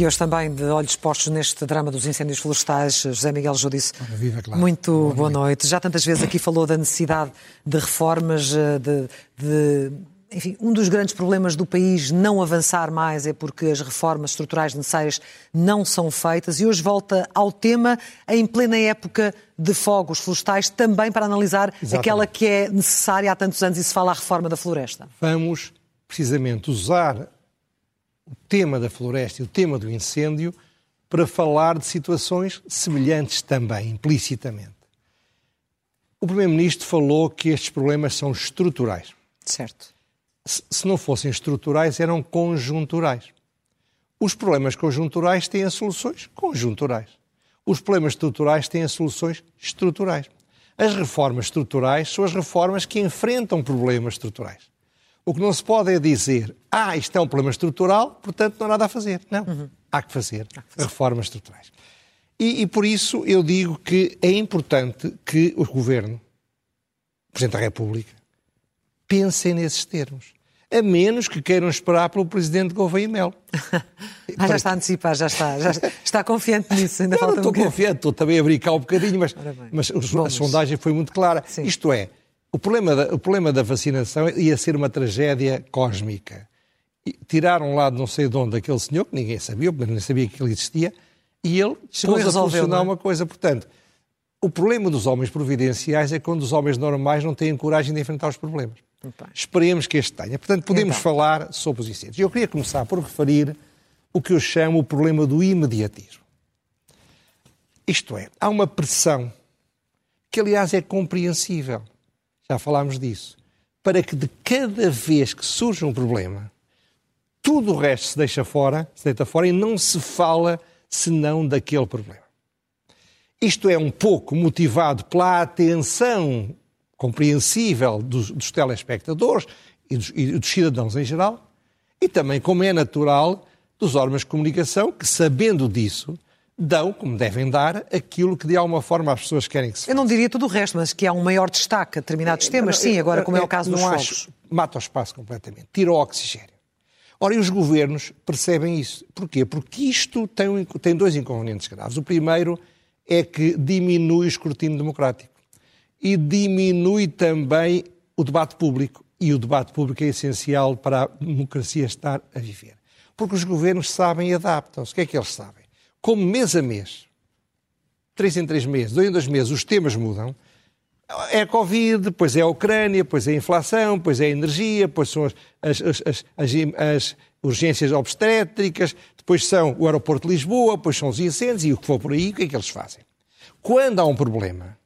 E hoje também de olhos postos neste drama dos incêndios florestais, José Miguel Judice. Viva, claro. Muito boa, boa noite. noite. Já tantas vezes aqui falou da necessidade de reformas, eh, de, de enfim, um dos grandes problemas do país não avançar mais é porque as reformas estruturais necessárias não são feitas. E hoje volta ao tema, em plena época de fogos florestais, também para analisar Exatamente. aquela que é necessária há tantos anos e se fala a reforma da floresta. Vamos, precisamente, usar o tema da floresta e o tema do incêndio para falar de situações semelhantes também, implicitamente. O Primeiro-Ministro falou que estes problemas são estruturais. Certo se não fossem estruturais, eram conjunturais. Os problemas conjunturais têm soluções conjunturais. Os problemas estruturais têm soluções estruturais. As reformas estruturais são as reformas que enfrentam problemas estruturais. O que não se pode é dizer, ah, isto é um problema estrutural, portanto não há nada a fazer. Não, uhum. há, que fazer, há que fazer reformas estruturais. E, e, por isso eu digo que é importante que o Governo, o Presidente da República, pensem nesses termos a menos que queiram esperar pelo presidente Gouveia Mel. ah, já está a antecipar, já está. Já está confiante nisso, ainda não, falta não estou um confiante, estou também a brincar um bocadinho, mas, mas a sondagem foi muito clara. Sim. Isto é, o problema, da, o problema da vacinação ia ser uma tragédia cósmica. E tiraram lá de não sei de onde aquele senhor, que ninguém sabia, mas nem sabia que ele existia, e ele chegou a solucionar é? uma coisa. Portanto, o problema dos homens providenciais é quando os homens normais não têm coragem de enfrentar os problemas. Esperemos que este tenha. Portanto, podemos então. falar sobre os incêndios. Eu queria começar por referir o que eu chamo o problema do imediatismo. Isto é, há uma pressão que, aliás, é compreensível. Já falámos disso. Para que de cada vez que surge um problema, tudo o resto se deixa fora, se deita fora e não se fala senão daquele problema. Isto é um pouco motivado pela atenção compreensível dos, dos telespectadores e dos, e dos cidadãos em geral, e também, como é natural, dos órgãos de comunicação que, sabendo disso, dão, como devem dar, aquilo que de alguma forma as pessoas querem que se faça. Eu não diria tudo o resto, mas que há um maior destaque a determinados é, temas, sim, agora como é, é o caso dos fogos. Acho, mata o espaço completamente, tira o oxigênio. Ora, e os governos percebem isso. Porquê? Porque isto tem, tem dois inconvenientes graves. O primeiro é que diminui o escrutínio democrático e diminui também o debate público. E o debate público é essencial para a democracia estar a viver. Porque os governos sabem e adaptam-se. O que é que eles sabem? Como mês a mês, três em três meses, dois em dois meses, os temas mudam, é a Covid, depois é a Ucrânia, depois é a inflação, depois é a energia, depois são as, as, as, as, urgências obstétricas, depois são o aeroporto de Lisboa, depois são os incêndios e o que for por aí, o que é que eles fazem? Quando há um problema,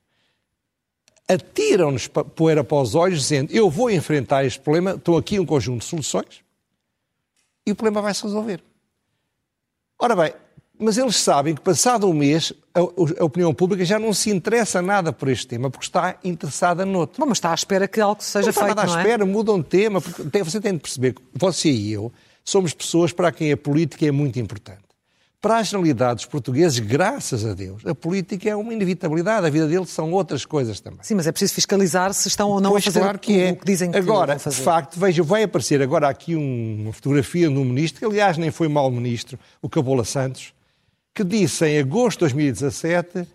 atiram-nos poeira para os olhos, dizendo eu vou enfrentar este problema, estou aqui um conjunto de soluções e o problema vai se resolver. Ora bem, mas eles sabem que passado um mês a, a, opinião pública já não se interessa nada por este tema, porque está interessada noutro. Bom, mas está à espera que algo seja não feito, está nada à é? espera, mudam de tema, porque você tem de perceber que você e eu somos pessoas para quem a política é muito importante. Para a generalidade dos portugueses, graças a Deus, a política é uma inevitabilidade, a vida deles são outras coisas também. Sim, mas é preciso fiscalizar se estão ou não pois a fazer claro que é. o que dizem que Agora, de facto, veja, vai aparecer agora aqui uma fotografia de um ministro, que aliás nem foi mau ministro, o Cabola Santos, que disse em agosto de 2017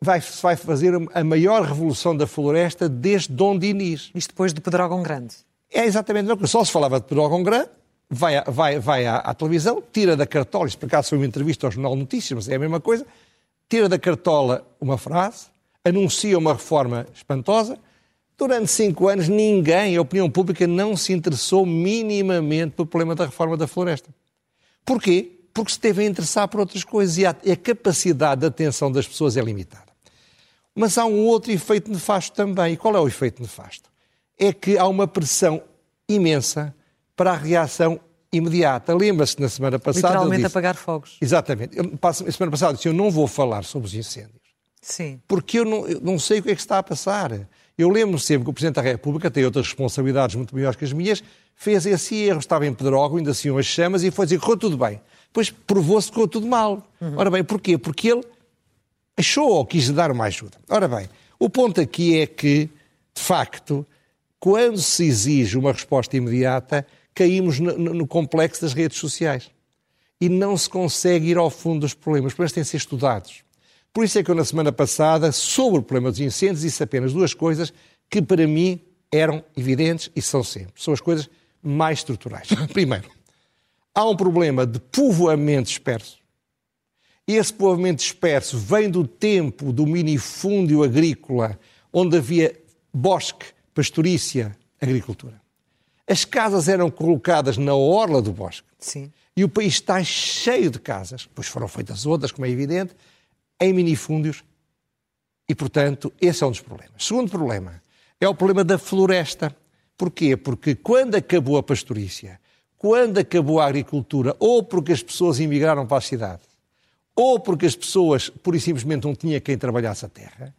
vai, vai fazer a maior revolução da floresta desde Dom Dinis. Isto depois de Pedrógão Grande. É exatamente o que só se falava de Pedrógão Grande, vai, vai, vai à, à, televisão, tira da cartola, isto por acaso foi uma entrevista ao Jornal Notícias, mas é a mesma coisa, tira da cartola uma frase, anuncia uma reforma espantosa. Durante cinco anos, ninguém, a opinião pública, não se interessou minimamente pelo problema da reforma da floresta. Porquê? Porque se teve a interessar por outras coisas e a, a capacidade de atenção das pessoas é limitada. Mas há um outro efeito nefasto também. E qual é o efeito nefasto? É que há uma pressão imensa para a reação imediata. Lembra-se na semana passada. Literalmente disse, apagar fogos. Exatamente. Eu, na semana passada disse: Eu não vou falar sobre os incêndios. Sim. Porque eu não, eu não sei o que é que está a passar. Eu lembro sempre que o Presidente da República tem outras responsabilidades muito maiores que as minhas, fez esse erro, estava em Pedrógão, ainda assim as chamas, e foi dizer que correu tudo bem. Depois provou-se que correu tudo mal. Uhum. Ora bem, porquê? Porque ele achou ou quis dar uma ajuda. Ora bem, o ponto aqui é que, de facto, quando se exige uma resposta imediata, caímos no, no complexo das redes sociais. e não se consegue ir ao fundo dos problemas. Os problemas têm de ser estudados. Por isso é que eu, na semana passada, sobre o problema dos incêndios, disse apenas duas coisas que, para mim, eram evidentes e são sempre. São as coisas mais estruturais. Primeiro, há um problema de povoamento disperso. Esse povoamento disperso vem do tempo do minifúndio agrícola, onde havia bosque, pastorícia, agricultura. As casas eram colocadas na orla do bosque. Sim. E o país está cheio de casas, pois foram feitas outras, como é evidente, em minifúndios. E, portanto, esse é um dos problemas. Segundo problema é o problema da floresta. Porquê? Porque quando acabou a pastorícia, quando acabou a agricultura, ou porque as pessoas emigraram para a cidade, ou porque as pessoas, pura e simplesmente, não tinha quem trabalhasse a terra,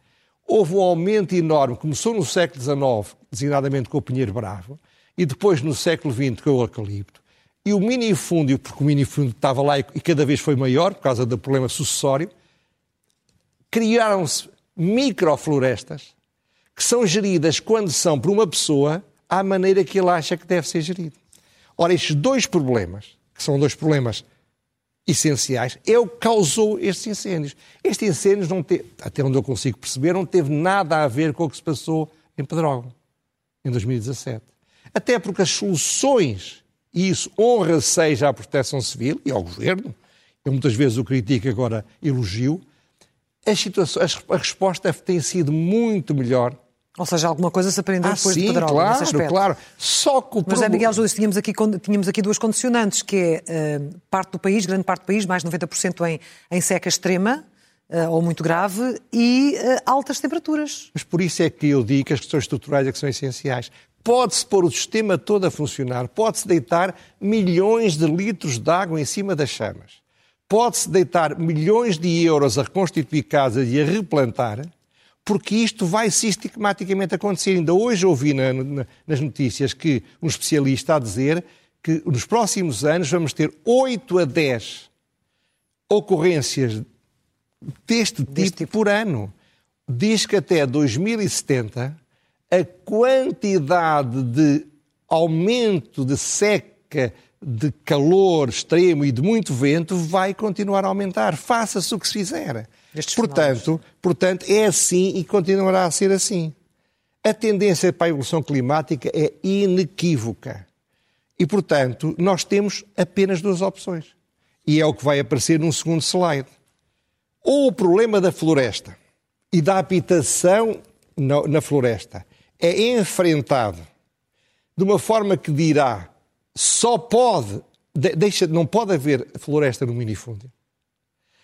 houve um aumento enorme. Começou no século XIX, designadamente com o pinheiro bravo, e depois no século XX com o eucalipto. E o minifúndio, porque o minifúndio estava lá e cada vez foi maior, por causa do problema sucessório, criaram-se microflorestas que são geridas quando são por uma pessoa à maneira que ele acha que deve ser gerido. Ora, estes dois problemas, que são dois problemas essenciais, é o que causou estes incêndios. Estes incêndios, não te, até onde eu consigo perceber, não teve nada a ver com o que se passou em Pedrógão, em 2017. Até porque as soluções, e isso honra seja à proteção civil e ao governo, eu muitas vezes o critico, agora elogio, as situações, a resposta tem sido muito melhor ou seja, alguma coisa se aprendeu ah, depois sim, de Pedrógão, claro, nesse claro. Só que o Mas é, Miguel Júlio, tínhamos aqui, tínhamos aqui duas condicionantes, que é uh, parte do país, grande parte do país, mais de 90% em, em seca extrema, uh, ou muito grave, e uh, altas temperaturas. Mas por isso é que eu digo que as questões estruturais é que são essenciais. Pode-se pôr o sistema todo a funcionar, pode-se deitar milhões de litros de água em cima das chamas, pode-se deitar milhões de euros a reconstituir casas e a replantar, porque isto vai sistematicamente acontecer. Ainda hoje ouvi na, na, nas notícias que um especialista a dizer que nos próximos anos vamos ter 8 a 10 ocorrências deste, deste tipo, tipo por ano. Diz que até 2070 a quantidade de aumento de seca, de calor extremo e de muito vento vai continuar a aumentar. Faça-se o que se fizer. Portanto, portanto, é assim e continuará a ser assim. A tendência para a evolução climática é inequívoca. E, portanto, nós temos apenas duas opções. E é o que vai aparecer num segundo slide. Ou o problema da floresta e da habitação na floresta é enfrentado de uma forma que dirá só pode, deixa, não pode haver floresta no minifúndio.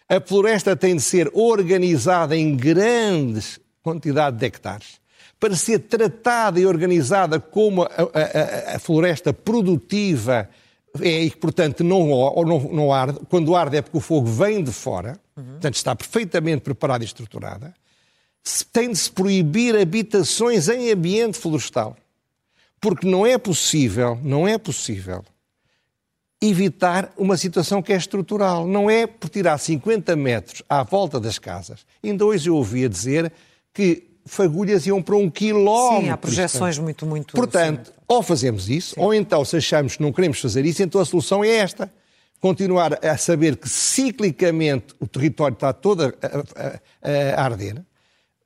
A floresta tem de ser organizada em grandes quantidades de hectares para ser tratada e organizada como a, a, a floresta produtiva é, e que, portanto, não, não, não arde. Quando arde é porque o fogo vem de fora, uhum. portanto, está perfeitamente preparada e estruturada. Tem de se proibir habitações em ambiente florestal. Porque não é possível, não é possível evitar uma situação que é estrutural. Não é por tirar 50 metros à volta das casas. Ainda hoje eu ouvia dizer que fagulhas iam para um quilómetro. Sim, há projeções muito, muito... Portanto, sim. ou fazemos isso, Sim. ou então, se achamos que não queremos fazer isso, então a solução é esta. Continuar a saber que ciclicamente o território está todo a, a, a, a arder.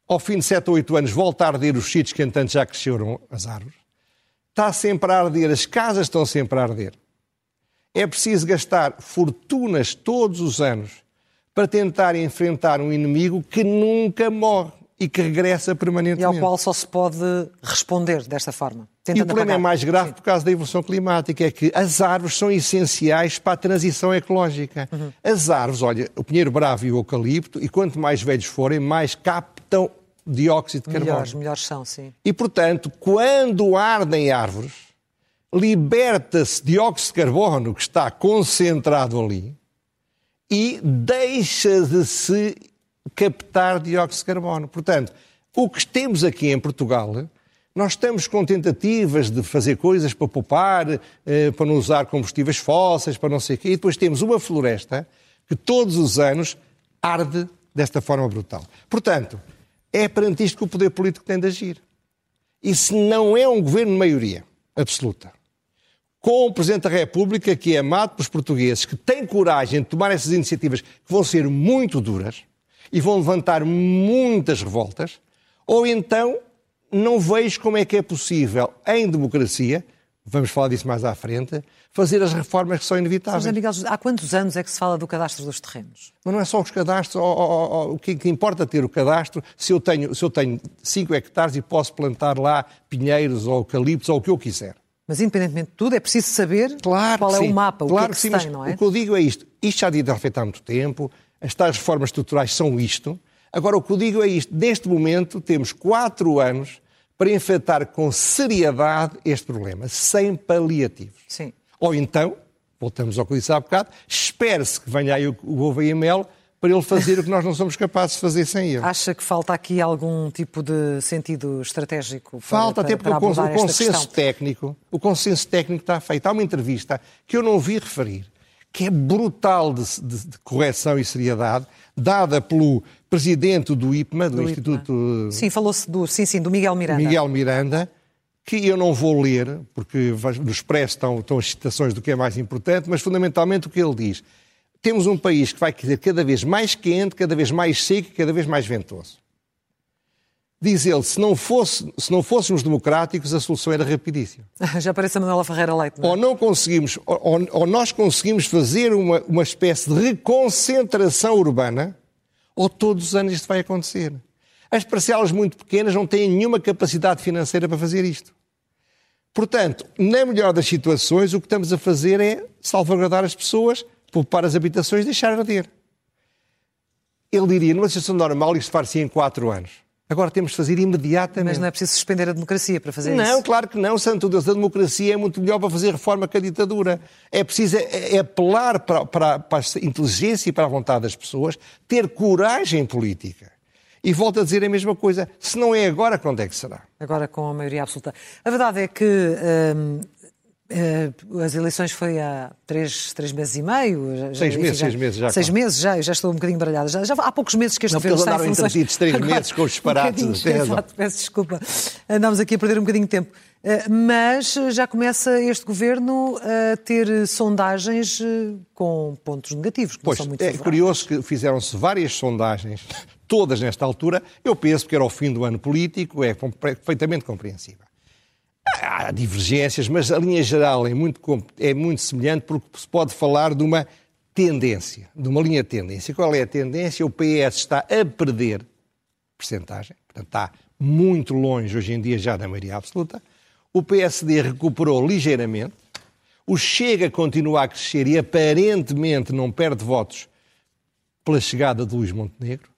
Ao fim de 7 ou 8 anos volta a arder os sítios que, entanto, já cresceram as árvores está sempre a arder, as casas estão sempre a arder. É preciso gastar fortunas todos os anos para tentar enfrentar um inimigo que nunca morre e que regressa permanentemente. E ao qual só se pode responder desta forma. E o problema é apagar. é mais grave Sim. por causa da evolução climática, é que as árvores são essenciais para a transição ecológica. Uhum. As árvores, olha, o pinheiro bravo e o eucalipto, e quanto mais velhos forem, mais captam dióxido de carbono. Melhores, melhores são, sim. E, portanto, quando ardem árvores, liberta-se dióxido de carbono que está concentrado ali e deixa de se captar dióxido de carbono. Portanto, o que temos aqui em Portugal, nós estamos com tentativas de fazer coisas para poupar, eh, para não usar combustíveis fósseis, para não sei o quê, e depois temos uma floresta que todos os anos arde desta forma brutal. Portanto, é perante isto que o poder político tem de agir. E se não é um governo de maioria absoluta, com o Presidente da República, que é amado pelos portugueses, que tem coragem de tomar essas iniciativas que vão ser muito duras e vão levantar muitas revoltas, ou então não vejo como é que é possível, em democracia, vamos falar disso mais à frente, fazer as reformas que são inevitáveis. Mas, Miguel, há quantos anos é que se fala do cadastro dos terrenos? Mas não é só os cadastros, oh, oh, o que, que, importa ter o cadastro se eu, tenho, se eu tenho 5 hectares e posso plantar lá pinheiros ou eucaliptos ou o que eu quiser. Mas, independentemente de tudo, é preciso saber claro qual é sim. o mapa, claro o que é que, que sim, se tem, não é? O que eu digo é isto. Isto já devia ter feito há muito tempo. As tais reformas estruturais são isto. Agora, o que eu digo é isto. Neste momento, temos quatro anos para enfrentar com seriedade este problema, sem paliativos. Sim. Ou então, voltamos ao que eu disse há bocado, espere-se que venha aí o, o ovo e a mel para ele fazer o que nós não somos capazes de fazer sem ele. Acha que falta aqui algum tipo de sentido estratégico? Para, falta, até porque o, o consenso técnico, o consenso técnico está feito. Há uma entrevista que eu não ouvi referir, que é brutal de, de, de correção e seriedade, dada pelo presidente do IPMA, do, do Instituto... IPMA. Sim, falou-se do, sim, sim, do Miguel Miranda. Miguel Miranda, que eu não vou ler, porque no Expresso estão, estão as citações do que é mais importante, mas fundamentalmente o que ele diz temos um país que vai ser cada vez mais quente, cada vez mais seco e cada vez mais ventoso. Diz ele, se não, fosse, se não fôssemos democráticos, a solução era rapidíssima. Já parece a Manuela Ferreira Leite, não é? Ou não conseguimos, ou, ou nós conseguimos fazer uma, uma espécie de reconcentração urbana, ou todos os anos isto vai acontecer. As parcelas muito pequenas não têm nenhuma capacidade financeira para fazer isto. Portanto, na melhor das situações, o que estamos a fazer é salvaguardar as pessoas poupar as habitações e deixar arder. Ele diria, numa situação normal, isto far-se em quatro anos. Agora temos de fazer imediatamente. Mas não é preciso suspender a democracia para fazer não, isso? Não, claro que não, Santo Deus. A democracia é muito melhor para fazer reforma que a ditadura. É preciso é, é apelar para, para, para a inteligência e para a vontade das pessoas, ter coragem política. E volto a dizer a mesma coisa. Se não é agora, quando é que será? Agora com a maioria absoluta. A verdade é que hum, as eleições foi há três, três meses e meio. Já, seis meses, já, seis meses já. Seis meses já, eu já estou um bocadinho baralhada. Já, já há poucos meses que este não, governo está em funções. três Agora, meses com os disparates um Exato, peço desculpa. Andámos aqui a perder um bocadinho de tempo. Uh, mas já começa este governo a ter sondagens uh, com pontos negativos. pois, é curioso que fizeram-se várias sondagens, todas nesta altura. Eu penso que era o fim do ano político, é perfeitamente compreensível. Há divergências, mas a linha geral é muito, é muito semelhante porque se pode falar de uma tendência, de uma linha de tendência. Qual é a tendência? O PS está a perder percentagem, portanto está muito longe hoje em dia já da maioria absoluta. O PSD recuperou ligeiramente. O Chega continua a crescer e aparentemente não perde votos pela chegada de Luís Montenegro.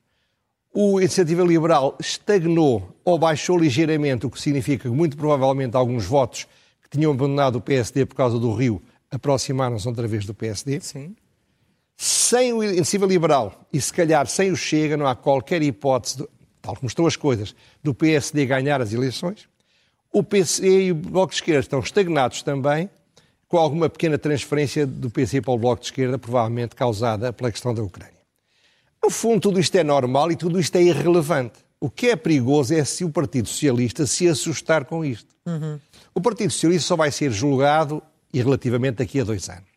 O Iniciativa Liberal estagnou ou baixou ligeiramente, o que significa que muito provavelmente alguns votos que tinham abandonado o PSD por causa do Rio aproximaram-se outra vez do PSD. Sim. Sem o Iniciativa Liberal e se calhar sem o Chega, não há qualquer hipótese, de, tal como estão as coisas, do PSD ganhar as eleições. O PC e o Bloco de Esquerda estão estagnados também, com alguma pequena transferência do PC para o Bloco de Esquerda, provavelmente causada pela questão da Ucrânia. No fundo, tudo isto é normal e tudo isto é irrelevante. O que é perigoso é se o Partido Socialista se assustar com isto. Uhum. O Partido Socialista só vai ser julgado, e relativamente daqui a dois anos.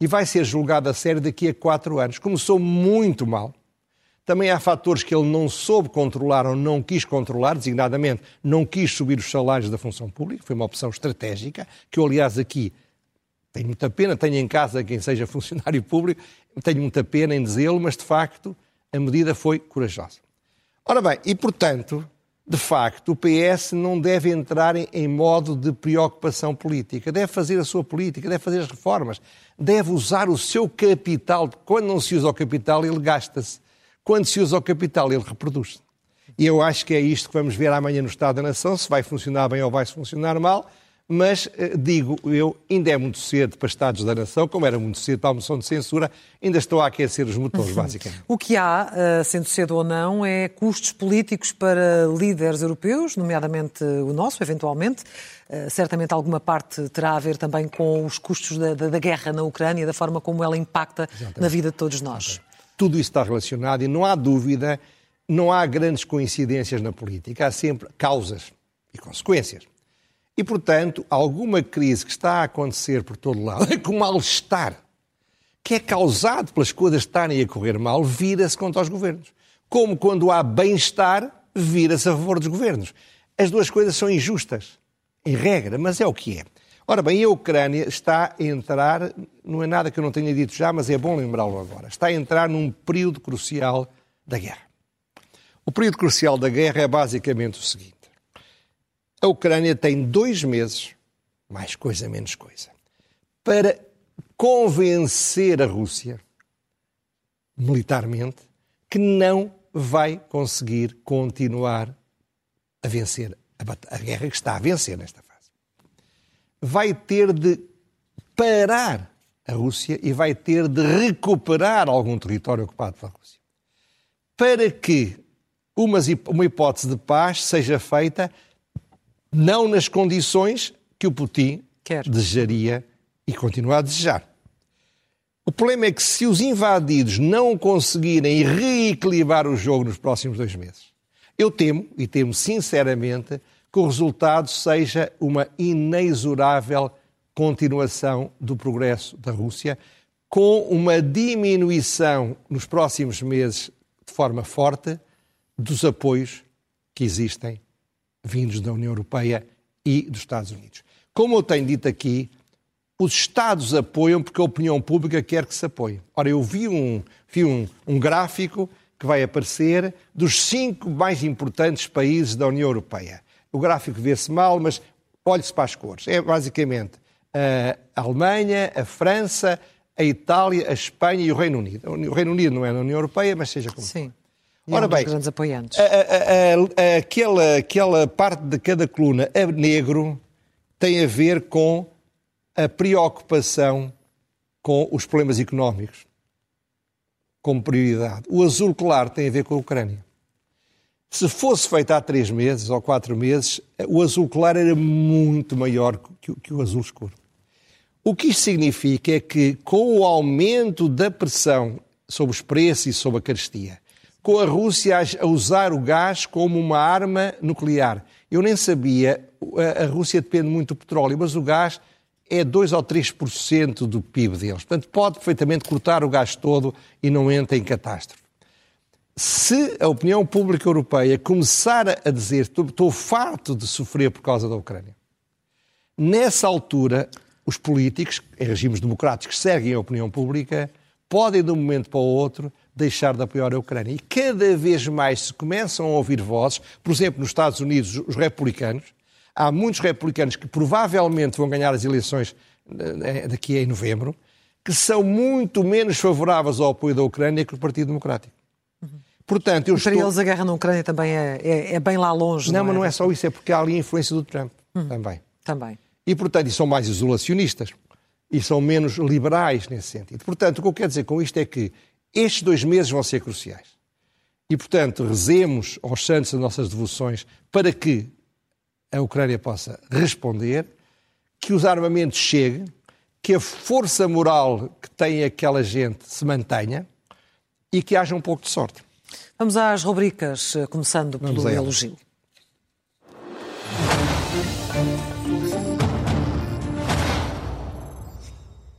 E vai ser julgado a sério daqui a quatro anos. Começou muito mal. Também há fatores que ele não soube controlar ou não quis controlar, designadamente não quis subir os salários da função pública, foi uma opção estratégica, que eu, aliás, aqui tenho muita pena, tenho em casa quem seja funcionário público, tenho muita pena em dizê-lo, mas de facto a medida foi corajosa. Ora bem, e portanto, de facto, o PS não deve entrar em, modo de preocupação política. Deve fazer a sua política, deve fazer as reformas, deve usar o seu capital. Quando não se usa o capital, ele gasta-se. Quando se usa o capital, ele reproduz-se. E eu acho que é isto que vamos ver amanhã no Estado da Nação, se vai funcionar bem ou vai funcionar mal mas eh, digo eu, ainda é muito cedo para Estados da Nação, como era muito cedo para a moção de censura, ainda estou a aquecer os motores, basicamente. O que há, eh, sendo cedo ou não, é custos políticos para líderes europeus, nomeadamente o nosso, eventualmente. Eh, certamente alguma parte terá a ver também com os custos da, da, da guerra na Ucrânia, da forma como ela impacta Exatamente. na vida de todos nós. Exatamente. Tudo isso está relacionado e não há dúvida, não há grandes coincidências na política, há sempre causas e consequências. E, portanto, alguma crise que está a acontecer por todo lado, com mal-estar, que é causado pelas coisas estarem a correr mal, vira-se contra os governos. Como quando há bem-estar, vira-se a favor dos governos. As duas coisas são injustas, em regra, mas é o que é. Ora bem, a Ucrânia está a entrar, não é nada que eu não tenha dito já, mas é bom lembrá-lo agora, está a entrar num período crucial da guerra. O período crucial da guerra é basicamente o seguinte: a Ucrânia tem dois meses, mais coisa, menos coisa, para convencer a Rússia, militarmente, que não vai conseguir continuar a vencer a, a guerra que está a vencer nesta vai ter de parar a Rússia e vai ter de recuperar algum território ocupado pela Rússia. Para que uma hipótese de paz seja feita não nas condições que o Putin Quer. desejaria e continua a desejar. O problema é que se os invadidos não conseguirem reequilibrar o jogo nos próximos dois meses, eu temo, e temo sinceramente, que o resultado seja uma inexorável continuação do progresso da Rússia, com uma diminuição nos próximos meses de forma forte dos apoios que existem vindos da União Europeia e dos Estados Unidos. Como eu tenho dito aqui, os Estados apoiam porque a opinião pública quer que se apoie. Ora, eu vi um, vi um, um gráfico que vai aparecer dos cinco mais importantes países da União Europeia o gráfico vê-se mal, mas olhe-se para as cores. É basicamente a Alemanha, a França, a Itália, a Espanha e o Reino Unido. O Reino Unido não é na União Europeia, mas seja como Sim. E Ora é um bem, grandes apoiantes. A, a, a, aquela, aquela parte de cada coluna a negro tem a ver com a preocupação com os problemas económicos como prioridade. O azul claro tem a ver com a Ucrânia. Se fosse feito há três meses ou quatro meses, o azul claro era muito maior que, que o azul escuro. O que isto significa é que, com o aumento da pressão sobre os preços e sobre a carestia, com a Rússia a usar o gás como uma arma nuclear. Eu nem sabia, a Rússia depende muito do petróleo, mas o gás é 2 ou 3% do PIB deles. Portanto, pode perfeitamente cortar o gás todo e não entra em catástrofe se a opinião pública europeia começar a dizer estou farto de sofrer por causa da Ucrânia, nessa altura, os políticos, em regimes democráticos que seguem a opinião pública, podem, de um momento para o outro, deixar de apoiar a Ucrânia. E cada vez mais se começam a ouvir vozes, por exemplo, nos Estados Unidos, os republicanos, há muitos republicanos que provavelmente vão ganhar as eleições eh, daqui a novembro, que são muito menos favoráveis ao apoio da Ucrânia que o Partido Democrático. Portanto, eu Para estou... eles a guerra na Ucrânia também é, é, é bem lá longe. Não, não mas é? não é só isso, é porque há ali a influência do Trump hum, também. Também. E, portanto, e são mais isolacionistas e são menos liberais nesse sentido. Portanto, o que eu quero dizer com isto é que estes dois meses vão ser cruciais. E, portanto, rezemos aos santos as nossas devoções para que a Ucrânia possa responder, que os armamentos cheguem, que a força moral que tem aquela gente se mantenha e que haja um pouco de sorte. Vamos às rubricas, começando Vamos pelo elogio.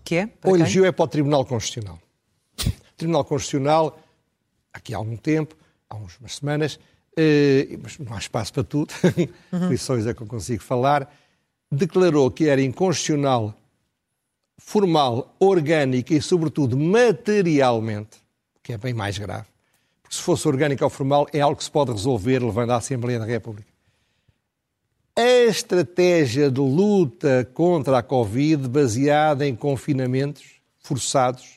Que é? Para o elogio é para o Tribunal Constitucional. Tribunal Constitucional, aqui há algum tempo, há umas semanas, eh, mas não há espaço para tudo, uhum. lições é que eu consigo falar, declarou que era inconstitucional, formal, orgânica e, sobretudo, materialmente, que é bem mais grave, porque se fosse orgânico ou formal, é algo que se pode resolver levando à Assembleia da República. A estratégia de luta contra a Covid baseada em confinamentos forçados,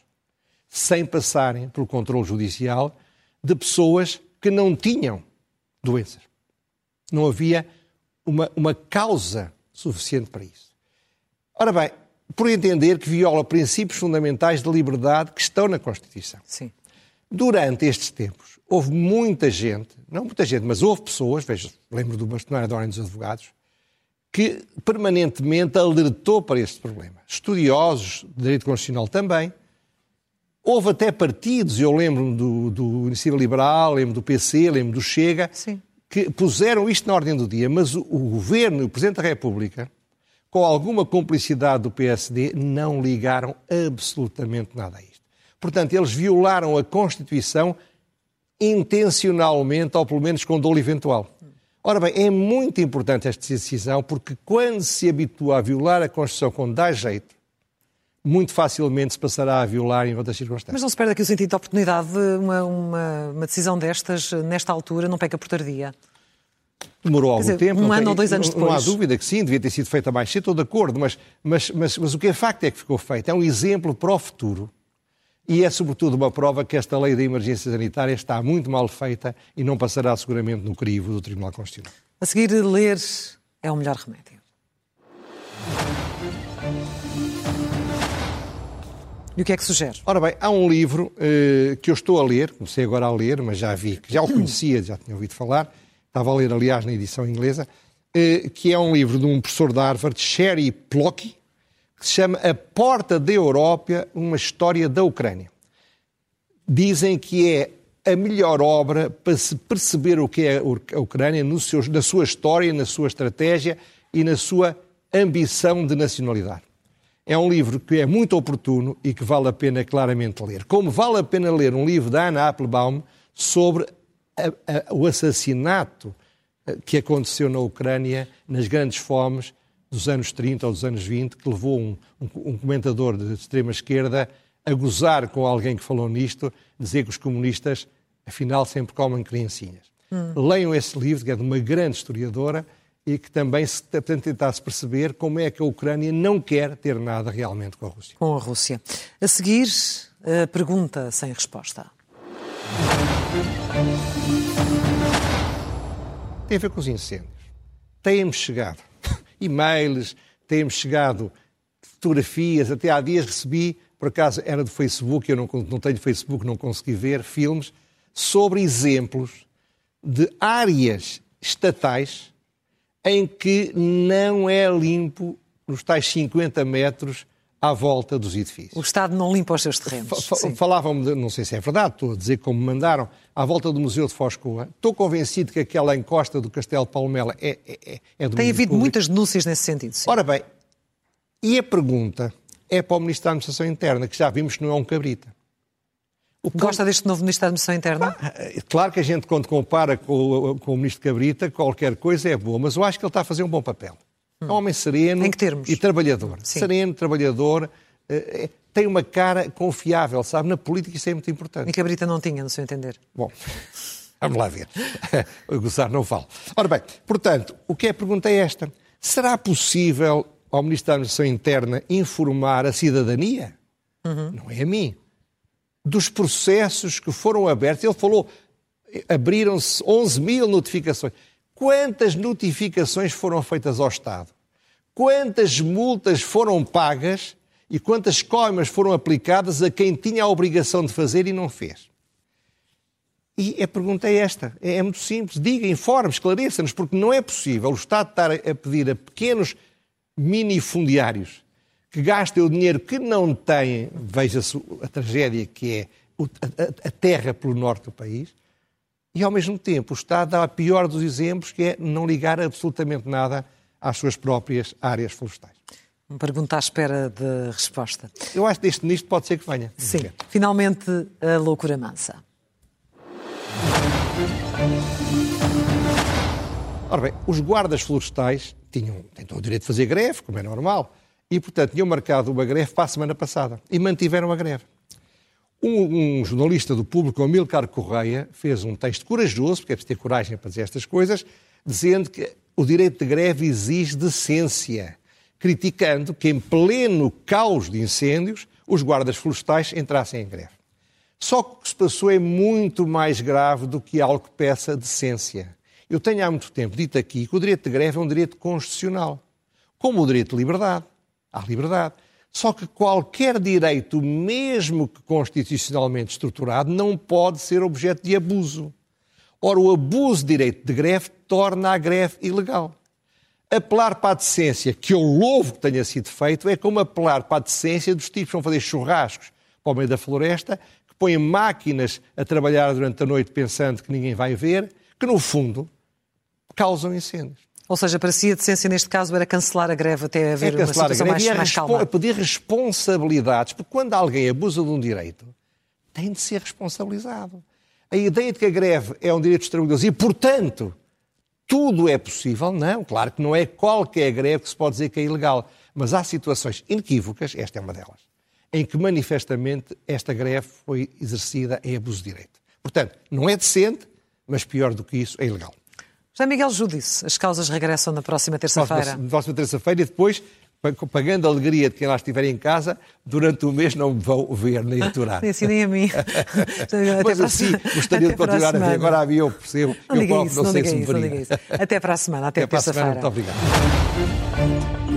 sem passarem pelo controle judicial, de pessoas que não tinham doenças. Não havia uma, uma causa suficiente para isso. Ora bem, por entender que viola princípios fundamentais de liberdade que estão na Constituição. Sim. Durante estes tempos, houve muita gente, não muita gente, mas houve pessoas, veja, lembro do bastonário da Ordem dos Advogados, que permanentemente alertou para este problema. Estudiosos de direito constitucional também. Houve até partidos, eu lembro do, do Iniciativa Liberal, lembro do PC, lembro do Chega, Sim. que puseram isto na ordem do dia, mas o, o Governo e o Presidente da República com alguma complicidade do PSD, não ligaram absolutamente nada a isto. Portanto, eles violaram a Constituição intencionalmente, ou pelo menos com dolo eventual. Ora bem, é muito importante esta decisão, porque quando se habitua a violar a Constituição quando dá jeito, muito facilmente se passará a violar em outras circunstâncias. Mas não se perde aqui o sentido de oportunidade, uma, uma, uma decisão destas, nesta altura, não peca por tardia? Demorou algum dizer, tempo. Um ano ou dois anos não, depois. Não há dúvida que sim, devia ter sido feita mais cedo, estou de acordo, mas, mas, mas, mas o que é facto é que ficou feito. É um exemplo para o futuro e é, sobretudo, uma prova que esta lei da emergência sanitária está muito mal feita e não passará seguramente no crivo do Tribunal Constitucional. A seguir, ler é o melhor remédio. E o que é que sugere? Ora bem, há um livro eh, que eu estou a ler, comecei agora a ler, mas já vi, já o conhecia, já tinha ouvido falar, estava a ler, aliás, na edição inglesa, eh, que é um livro de um professor de Harvard, Sherry Plocky, que se chama A Porta da Europa, uma história da Ucrânia. Dizem que é a melhor obra para se perceber o que é a Ucrânia no seu, na sua história, na sua estratégia e na sua ambição de nacionalidade. É um livro que é muito oportuno e que vale a pena claramente ler. Como vale a pena ler um livro da Anna Applebaum sobre a, a, o assassinato eh, que aconteceu na Ucrânia nas grandes fomes dos anos 30 ou dos anos 20, que levou um, um, um comentador de extrema-esquerda a gozar com alguém que falou nisto, dizer que os comunistas, afinal, sempre comem criancinhas. Hum. Leiam esse livro, que é de uma grande historiadora, e que também se tentasse perceber como é que a Ucrânia não quer ter nada realmente com a Rússia. Com a Rússia. A seguir, a pergunta sem resposta. Tem a ver com os incêndios. Têm-me chegado e-mails, têm-me chegado fotografias, até há dias recebi, por acaso era do Facebook, eu não, não tenho Facebook, não consegui ver, filmes, sobre exemplos de áreas estatais em que não é limpo nos tais 50 metros à volta dos edifícios. O Estado não limpa os seus terrenos. Falavam-me, não sei se é verdade, estou a dizer como me mandaram, à volta do Museu de Foscoa. Estou convencido que aquela encosta do Castelo de Palmela é, é, é, é do Tem havido público. muitas denúncias nesse sentido. Sim. Ora bem, e a pergunta é para o Ministro da Administração Interna, que já vimos que não é um cabrita. O Gosta deste novo Ministro da Administração Interna? É claro que a gente, quando compara com, com o Ministro Cabrita, qualquer coisa é boa, mas eu acho que ele está a fazer um bom papel. É um homem sereno e trabalhador. Sim. Sereno, trabalhador, eh, tem uma cara confiável, sabe? Na política isso é muito importante. E Cabrita não tinha, no seu entender. Bom, vamos lá ver. Gozar não falo. Ora bem, portanto, o que é a pergunta é esta. Será possível ao Ministro da Administração Interna informar a cidadania? Uhum. Não é a mim. Dos processos que foram abertos. Ele falou, abriram-se 11 mil notificações. Quantas notificações foram feitas ao Estado? Quantas multas foram pagas e quantas coimas foram aplicadas a quem tinha a obrigação de fazer e não fez? E a pergunta é esta: é, é muito simples. Diga, informe, esclareça-nos, porque não é possível o Estado estar a pedir a pequenos minifundiários que gastem o dinheiro que não têm, veja-se a tragédia que é a terra pelo norte do país, e, ao mesmo tempo, o Estado dá a pior dos exemplos, que é não ligar absolutamente nada às suas próprias áreas florestais. Uma pergunta à espera de resposta. Eu acho que deste ministro pode ser que venha. Sim. Finalmente, a loucura mansa. Ora bem, os guardas florestais tinham, tinham o direito de fazer greve, como é normal, e, portanto, tinham marcado uma greve para a semana passada e mantiveram a greve. Um, um, jornalista do público, Amilcar Correia, fez um texto corajoso, porque é preciso ter coragem para dizer estas coisas, dizendo que o direito de greve exige decência, criticando que, em pleno caos de incêndios, os guardas florestais entrassem em greve. Só que o que se passou é muito mais grave do que algo que peça decência. Eu tenho há muito tempo dito aqui que o direito de greve é um direito constitucional, como o direito de liberdade. Há liberdade. Só que qualquer direito, mesmo que constitucionalmente estruturado, não pode ser objeto de abuso. Ora, o abuso de direito de greve torna a greve ilegal. Apelar para a decência, que eu louvo que tenha sido feito, é como apelar para a decência dos tipos que vão fazer churrascos para o meio da floresta, que põem máquinas a trabalhar durante a noite pensando que ninguém vai ver, que no fundo causam incêndios. Ou seja, para si a decência neste caso era cancelar a greve até haver é uma situação mais, mais calma. É pedir responsabilidades, porque quando alguém abusa de um direito, tem de ser responsabilizado. A ideia de que a greve é um direito dos trabalhadores e, portanto, tudo é possível, não. Claro que não é qualquer greve que se pode dizer que é ilegal. Mas há situações inequívocas, esta é uma delas, em que manifestamente esta greve foi exercida em abuso de direito. Portanto, não é decente, mas pior do que isso, é ilegal. José Miguel Júdice, as causas regressam na próxima terça-feira. Na próxima terça-feira e depois pagando a alegria de quem lá estiver em casa, durante o mês não me vão ver nem aturar. nem assim nem a mim. Mas assim, gostaria de continuar a, a ver. Agora a mim eu percebo. Não eu próprio isso, não, não sei se me isso, Até para a semana, até, até terça-feira. Muito obrigado.